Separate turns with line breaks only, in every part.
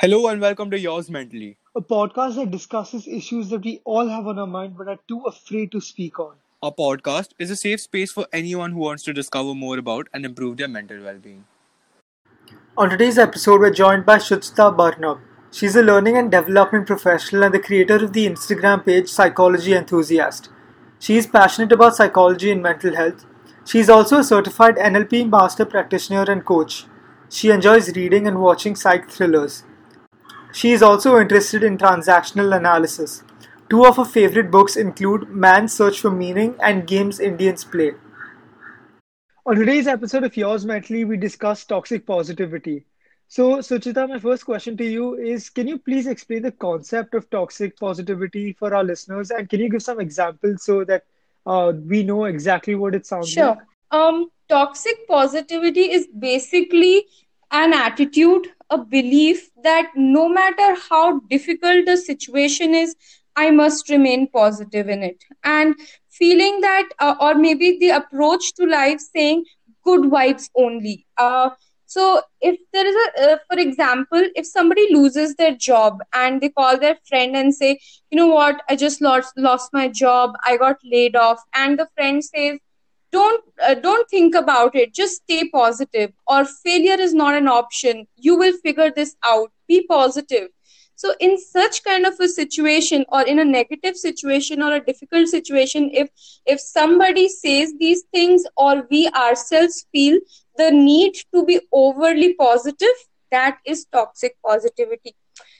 Hello and welcome to Yours Mentally.
a podcast that discusses issues that we all have on our mind but are too afraid to speak on.
Our podcast is a safe space for anyone who wants to discover more about and improve their mental well being.
On today's episode, we're joined by Shuchita Barnab. She's a learning and development professional and the creator of the Instagram page Psychology Enthusiast. She is passionate about psychology and mental health. She is also a certified NLP master practitioner and coach. She enjoys reading and watching psych thrillers. She is also interested in transactional analysis. Two of her favorite books include Man's Search for Meaning and Games Indians Play. On today's episode of Yours Mentally, we discuss toxic positivity. So, Suchita, my first question to you is Can you please explain the concept of toxic positivity for our listeners? And can you give some examples so that uh, we know exactly what it sounds
Sure.
like?
Um, toxic positivity is basically an attitude, a belief that no matter how difficult the situation is, I must remain positive in it. And feeling that, uh, or maybe the approach to life saying good vibes only. Uh, so if there is a, uh, for example, if somebody loses their job and they call their friend and say, you know what, I just lost lost my job, I got laid off, and the friend says, don't uh, don't think about it. Just stay positive or failure is not an option. You will figure this out. Be positive. So in such kind of a situation or in a negative situation or a difficult situation if if somebody says these things or we ourselves feel the need to be overly positive that is toxic positivity.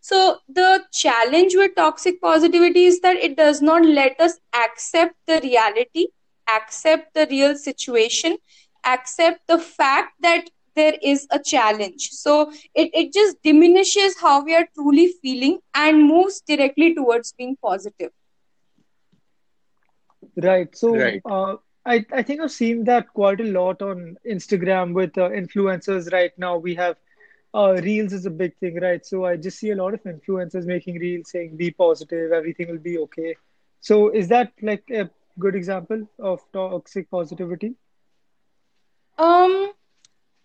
So the challenge with toxic positivity is that it does not let us accept the reality accept the real situation accept the fact that there is a challenge so it, it just diminishes how we are truly feeling and moves directly towards being positive
Right. So,
Right.
uh, I I think I've seen that quite a lot on Instagram with uh, influencers right now. We have uh, Reels is a big thing, right? So I just see a lot of influencers making Reels saying, "Be positive, everything will be okay." So is that like a good example of toxic positivity?
um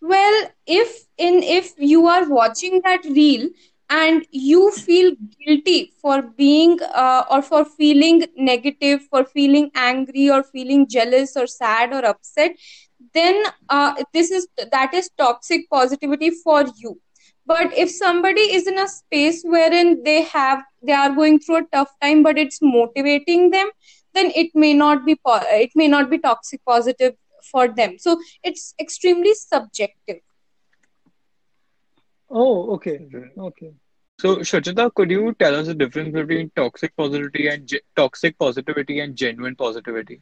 well if in if you are watching that reel and you feel guilty for being uh, or for feeling negative for feeling angry or feeling jealous or sad or upset then uh, this is that is toxic positivity for you but if somebody is in a space wherein they have they are going through a tough time but it's motivating them then it may not be po- it may not be toxic positive for them so it's extremely subjective
Oh, okay, okay.
So, Shachita, could you tell us the difference between toxic positivity and ge- toxic positivity and genuine positivity?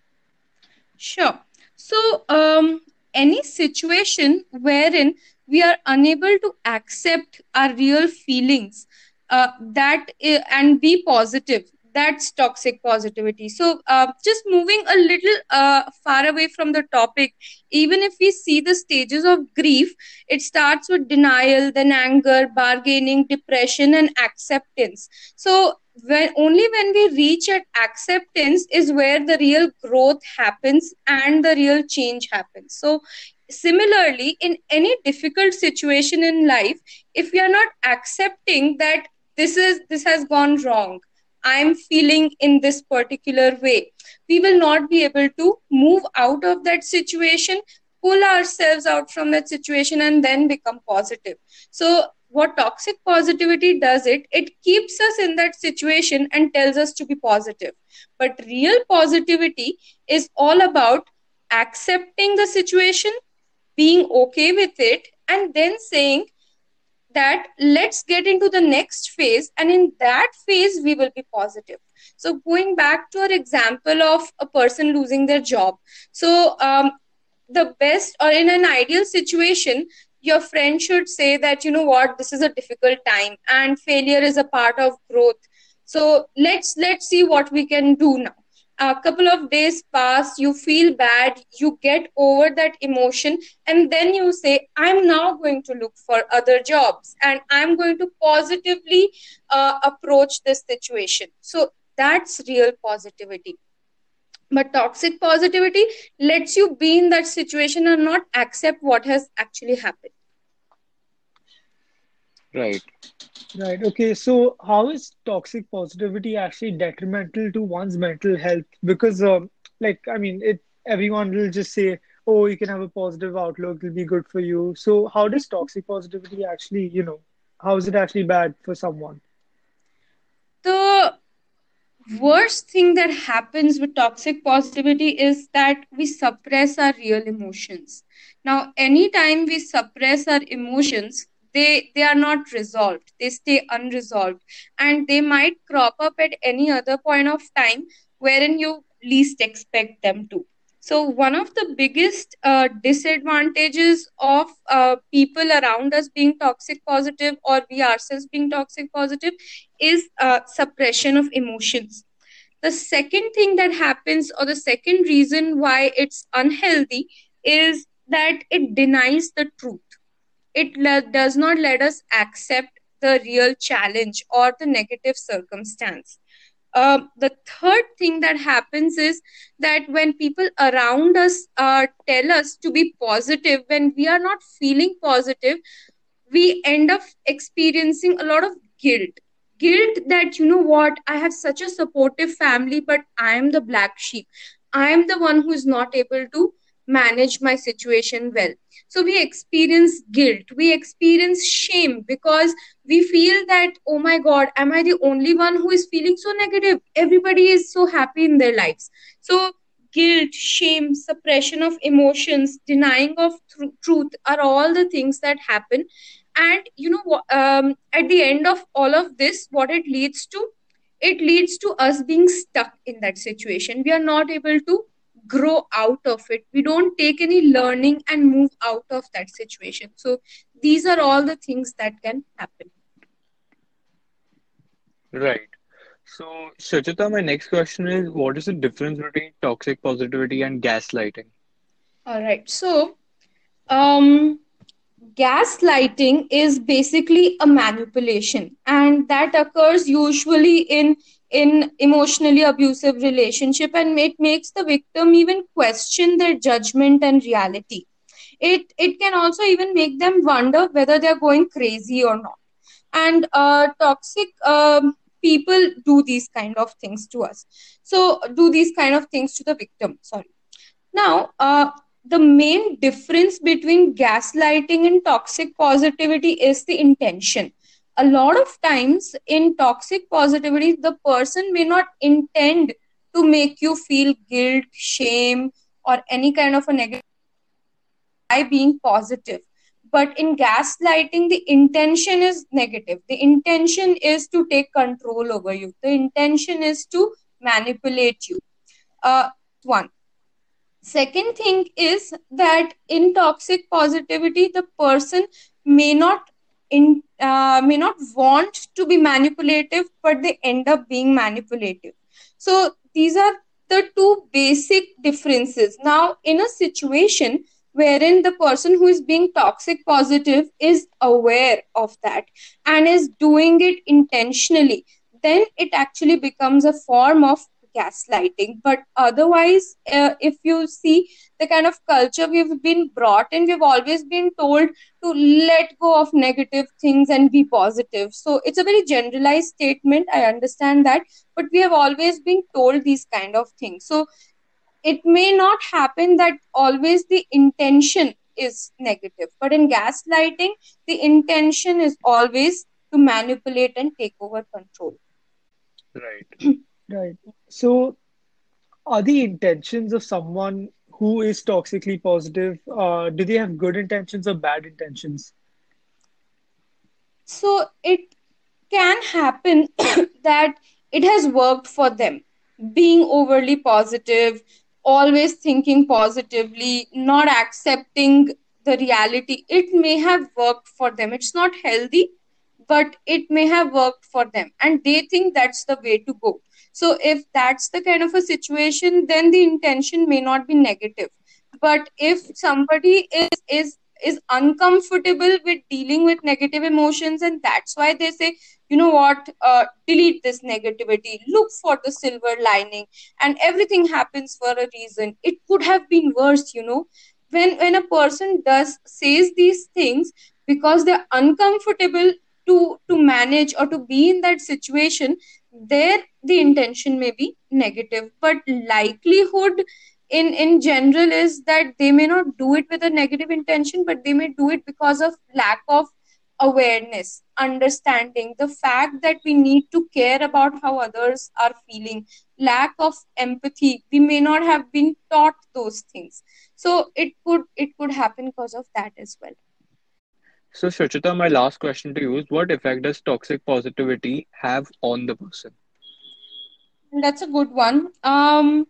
Sure. So, um, any situation wherein we are unable to accept our real feelings, uh, that i- and be positive, that's toxic positivity. So, uh, just moving a little uh, far away from the topic, even if we see the stages of grief, it starts with denial, then anger, bargaining, depression, and acceptance. So, when only when we reach at acceptance is where the real growth happens and the real change happens so similarly in any difficult situation in life if we are not accepting that this is this has gone wrong i'm feeling in this particular way. We will not be able to move out of that situation pull ourselves out from that situation and then become positive. So what toxic positivity does it it keeps us in that situation and tells us to be positive. But real positivity is all about accepting the situation being okay with it and then saying that let's get into the next phase and in that phase we will be positive. So going back to our example of a person losing their job. So um, the best or in an ideal situation your friend should say that you know what? This is a difficult time and failure is a part of growth. So let's let's see what we can do now a couple of days pass you feel bad you get over that emotion and then you say i'm now going to look for other jobs and i'm going to positively uh, approach this situation. So that's real positivity. But toxic positivity lets you be in that situation and not accept what has actually happened
Right.
Right. Okay. So, how is toxic positivity actually detrimental to one's mental health? Because, um, like, I mean, it everyone will just say, "Oh, you can have a positive outlook; it'll be good for you." So, how does toxic positivity actually, you know, how is it actually bad for someone?
The worst thing that happens with toxic positivity is that we suppress our real emotions. Now, anytime we suppress our emotions, they they are not resolved. They stay unresolved, and they might crop up at any other point of time wherein you least expect them to. So, one of the biggest uh, disadvantages of uh, people around us being toxic positive or we ourselves being toxic positive is uh, suppression of emotions the second thing that happens or the second reason why it's unhealthy is that it denies the truth it le- does not let us accept the real challenge or the negative circumstance. Uh, the third thing that happens is that when people around us uh, tell us to be positive when we are not feeling positive we end up experiencing a lot of guilt. Guilt that you know what i have such a supportive family but i am the black sheep. I am the one who is not able to manage my situation well. So we experience guilt. We experience shame because we feel that oh my god am i the only one who is feeling so negative? Everybody is so happy in their lives. So guilt shame suppression of emotions denying of tr- truth are all the things that happen. And you know um, at the end of all of this what it leads to? It leads to us being stuck in that situation. We are not able to grow out of it we don't take any learning and move out of that situation so these are all the things that can happen
Right. So, Shachita, my next question is, what is the difference between toxic positivity and gaslighting?
all right so um gaslighting is basically a manipulation and that occurs usually in in emotionally abusive relationship and it makes the victim even question their judgment and reality. It it can also even make them wonder whether they're going crazy or not. And uh, toxic um, people do these kind of things to us. So do these kind of things to the victim sorry. Now, uh, the main difference between gaslighting and toxic positivity is the intention. A lot of times in toxic positivity, the person may not intend to make you feel guilt, shame, or any kind of a negative by being positive. But in gaslighting, the intention is negative. The intention is to take control over you. The intention is to manipulate you. Uh, one. Second thing is that in toxic positivity, the person may not in uh, may not want to be manipulative, but they end up being manipulative. So these are the two basic differences. Now, in a situation wherein the person who is being toxic positive is aware of that and is doing it intentionally, then it actually becomes a form of gaslighting but otherwise uh, if you see the kind of culture we've been brought in we've always been told to let go of negative things and be positive so it's a very generalized statement i understand that but we have always been told these kind of things so it may not happen that always the intention is negative but in gaslighting the intention is always to manipulate and take over control
Right.
Right. So, are the intentions of someone who is toxically positive, uh, do they have good intentions or bad intentions?
so it can happen that it has worked for them. Being overly positive always thinking positively not accepting the reality it may have worked for them. It's not healthy but it may have worked for them. And they think that's the way to go so if that's the kind of a situation then the intention may not be negative. But if somebody is is is uncomfortable with dealing with negative emotions and that's why they say you know what? Uh, delete this negativity. Look for the silver lining. And everything happens for a reason. It could have been worse you know. When when a person does says these things because they're uncomfortable to to manage or to be in that situation there the intention may be negative but likelihood in in general is that they may not do it with a negative intention but they may do it because of lack of awareness understanding the fact that we need to care about how others are feeling lack of empathy. We may not have been taught those things. So it could it could happen because of that as well
So, Shruchita, my last question to you is what effect does toxic positivity have on the person?
that's a good one. Um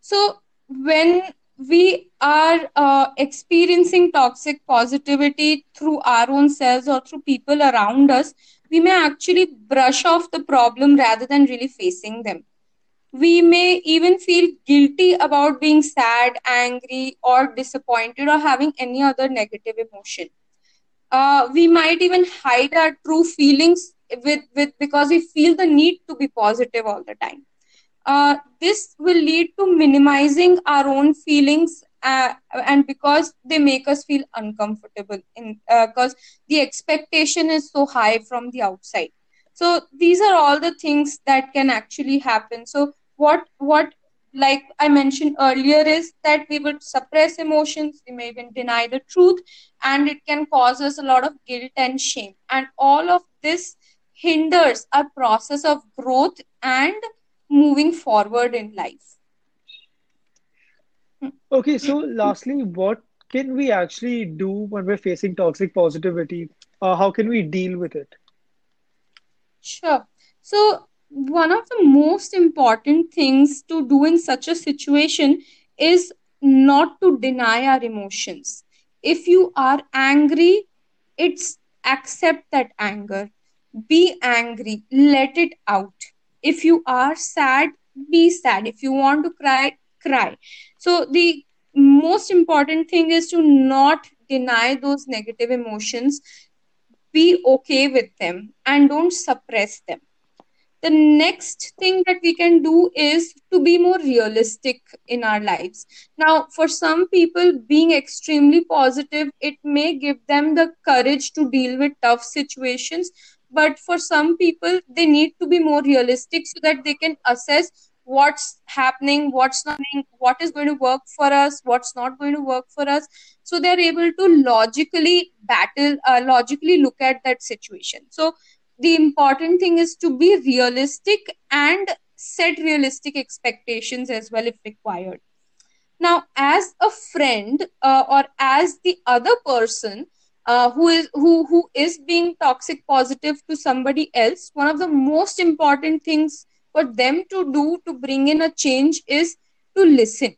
so when we are uh, experiencing toxic positivity through our own selves or through people around us we may actually brush off the problem rather than really facing them. We may even feel guilty about being sad angry or disappointed or having any other negative emotion uh, we might even hide our true feelings with with because we feel the need to be positive all the time. Uh, this will lead to minimizing our own feelings uh, and because they make us feel uncomfortable in because the expectation is so high from the outside. So these are all the things that can actually happen. So what what like i mentioned earlier is that we would suppress emotions we may even deny the truth and it can cause us a lot of guilt and shame and all of this hinders our process of growth and moving forward in life
Okay, so lastly, what can we actually do when we're facing toxic positivity? Uh, how can we deal with it?
Sure. So, one of the most important things to do in such a situation is not to deny our emotions. If you are angry, it's accept that anger. Be angry, let it out. If you are sad, be sad. If you want to cry, cry. So, the most important thing is to not deny those negative emotions be okay with them and don't suppress them the next thing that we can do is to be more realistic in our lives. Now for some people being extremely positive it may give them the courage to deal with tough situations. But for some people they need to be more realistic so that they can assess what's happening what's not what is going to work for us what's not going to work for us. So they're able to logically battle uh, logically look at that situation. So the important thing is to be realistic and set realistic expectations as well if required. Now as a friend uh, or as the other person uh, who is who who is being toxic positive to somebody else one of the most important things for them to do to bring in a change is to listen.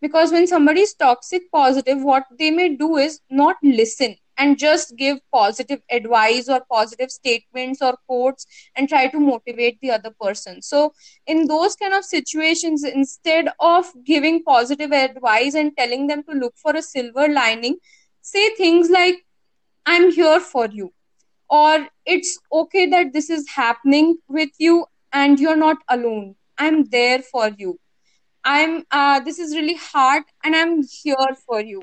Because when somebody is toxic positive what they may do is not listen and just give positive advice or positive statements or quotes and try to motivate the other person. So in those kind of situations instead of giving positive advice and telling them to look for a silver lining say things like i'm here for you or it's okay that this is happening with you and you're not alone. I'm there for you. I'm uh, this is really hard and i'm here for you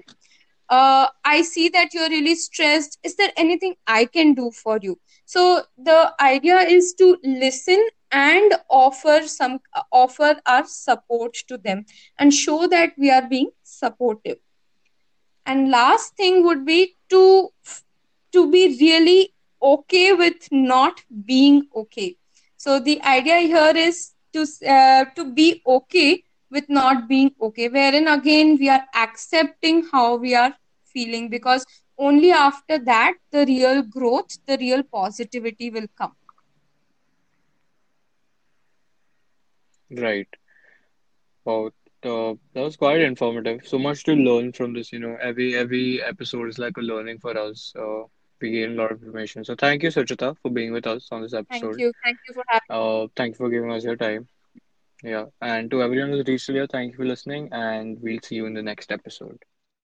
uh, i see that you're really stressed. Is there anything i can do for you? So the idea is to listen and offer some offer our support to them and show that we are being supportive. And last thing would be to to be really okay with not being okay. So the idea here is to uh, to be okay with not being okay wherein again we are accepting how we are feeling because only after that the real growth the real positivity will come
Right. Wow. Uh, that was quite informative. So much to learn from this, you know. Every every episode is like a learning for us. Uh, we gain a lot of information. So thank you, Suchita, for being with us on this episode thank
you thank you for having
Uh, thank you for giving us your time. Yeah. And to everyone who's reached here, thank you for listening, and we'll see you in the next episode.